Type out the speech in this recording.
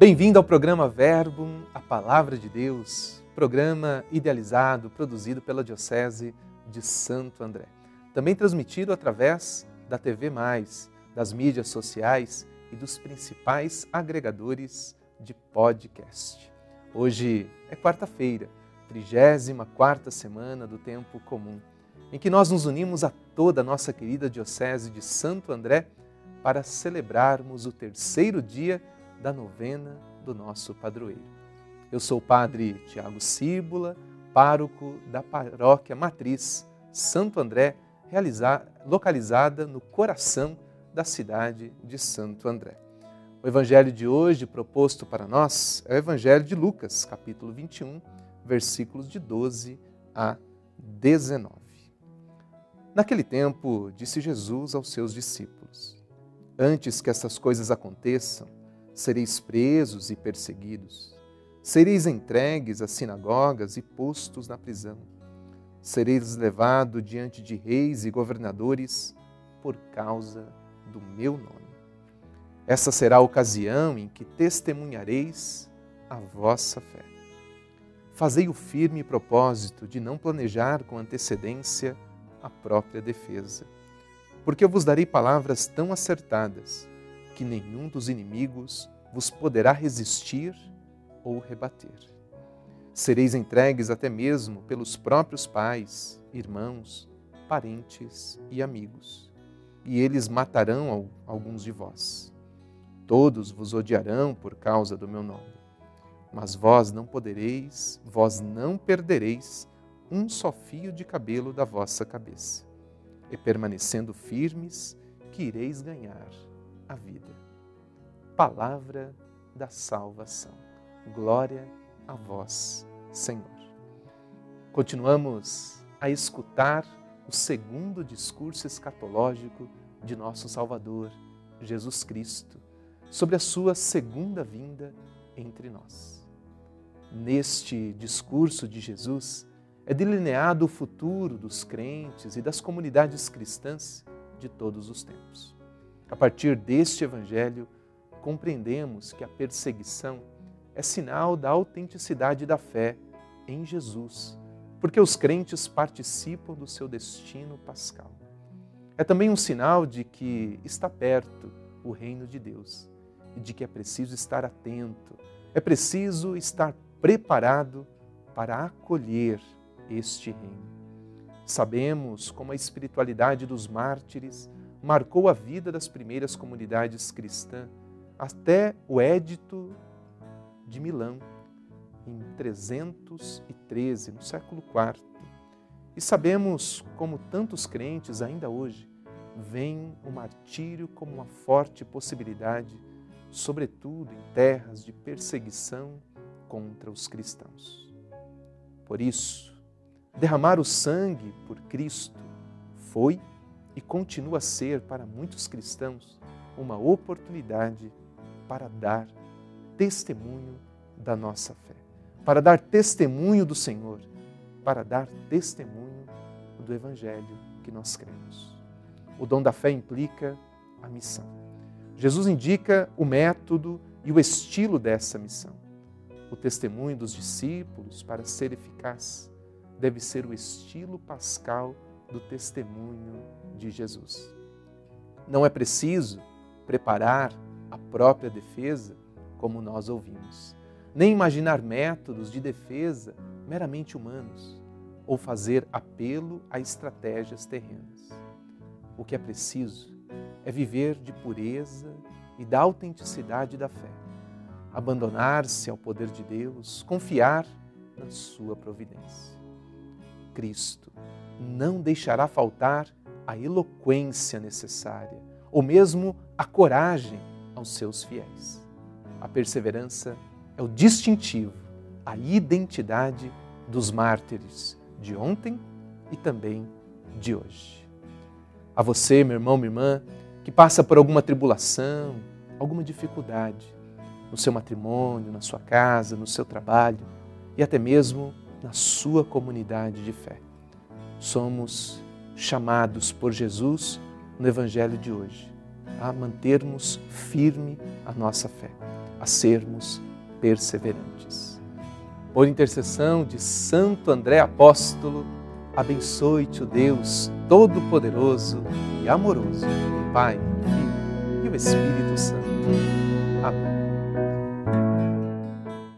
Bem-vindo ao programa Verbum, a Palavra de Deus, programa idealizado, produzido pela Diocese de Santo André. Também transmitido através da TV das mídias sociais e dos principais agregadores de podcast. Hoje é quarta-feira, 34 semana do tempo comum, em que nós nos unimos a toda a nossa querida Diocese de Santo André para celebrarmos o terceiro dia da novena do nosso padroeiro. Eu sou o padre Tiago Cíbula, pároco da paróquia Matriz Santo André, localizada no coração da cidade de Santo André. O evangelho de hoje proposto para nós é o evangelho de Lucas, capítulo 21, versículos de 12 a 19. Naquele tempo, disse Jesus aos seus discípulos: Antes que essas coisas aconteçam, sereis presos e perseguidos, sereis entregues às sinagogas e postos na prisão, sereis levados diante de reis e governadores por causa do meu nome. Essa será a ocasião em que testemunhareis a vossa fé. Fazei o firme propósito de não planejar com antecedência a própria defesa, porque eu vos darei palavras tão acertadas que nenhum dos inimigos vos poderá resistir ou rebater. Sereis entregues até mesmo pelos próprios pais, irmãos, parentes e amigos, e eles matarão alguns de vós. Todos vos odiarão por causa do meu nome. Mas vós não podereis, vós não perdereis um só fio de cabelo da vossa cabeça. E permanecendo firmes, que ireis ganhar a vida. Palavra da salvação. Glória a vós, Senhor. Continuamos a escutar o segundo discurso escatológico de nosso Salvador, Jesus Cristo, sobre a sua segunda vinda entre nós. Neste discurso de Jesus é delineado o futuro dos crentes e das comunidades cristãs de todos os tempos. A partir deste Evangelho, compreendemos que a perseguição é sinal da autenticidade da fé em Jesus, porque os crentes participam do seu destino pascal. É também um sinal de que está perto o reino de Deus e de que é preciso estar atento, é preciso estar preparado para acolher este reino. Sabemos como a espiritualidade dos mártires marcou a vida das primeiras comunidades cristãs até o Édito de Milão, em 313, no século IV. E sabemos como tantos crentes ainda hoje veem o martírio como uma forte possibilidade, sobretudo em terras de perseguição contra os cristãos. Por isso, derramar o sangue por Cristo foi e continua a ser para muitos cristãos uma oportunidade para dar testemunho da nossa fé, para dar testemunho do Senhor, para dar testemunho do Evangelho que nós cremos. O dom da fé implica a missão. Jesus indica o método e o estilo dessa missão. O testemunho dos discípulos, para ser eficaz, deve ser o estilo pascal do testemunho de Jesus. Não é preciso preparar a própria defesa, como nós ouvimos, nem imaginar métodos de defesa meramente humanos ou fazer apelo a estratégias terrenas. O que é preciso é viver de pureza e da autenticidade da fé, abandonar-se ao poder de Deus, confiar na sua providência. Cristo não deixará faltar a eloquência necessária, ou mesmo a coragem aos seus fiéis. A perseverança é o distintivo, a identidade dos mártires de ontem e também de hoje. A você, meu irmão, minha irmã, que passa por alguma tribulação, alguma dificuldade no seu matrimônio, na sua casa, no seu trabalho e até mesmo na sua comunidade de fé somos chamados por Jesus no Evangelho de hoje a mantermos firme a nossa fé, a sermos perseverantes. Por intercessão de Santo André Apóstolo, abençoe-te o Deus Todo-Poderoso e Amoroso, Pai, Filho e o Espírito Santo. Amém.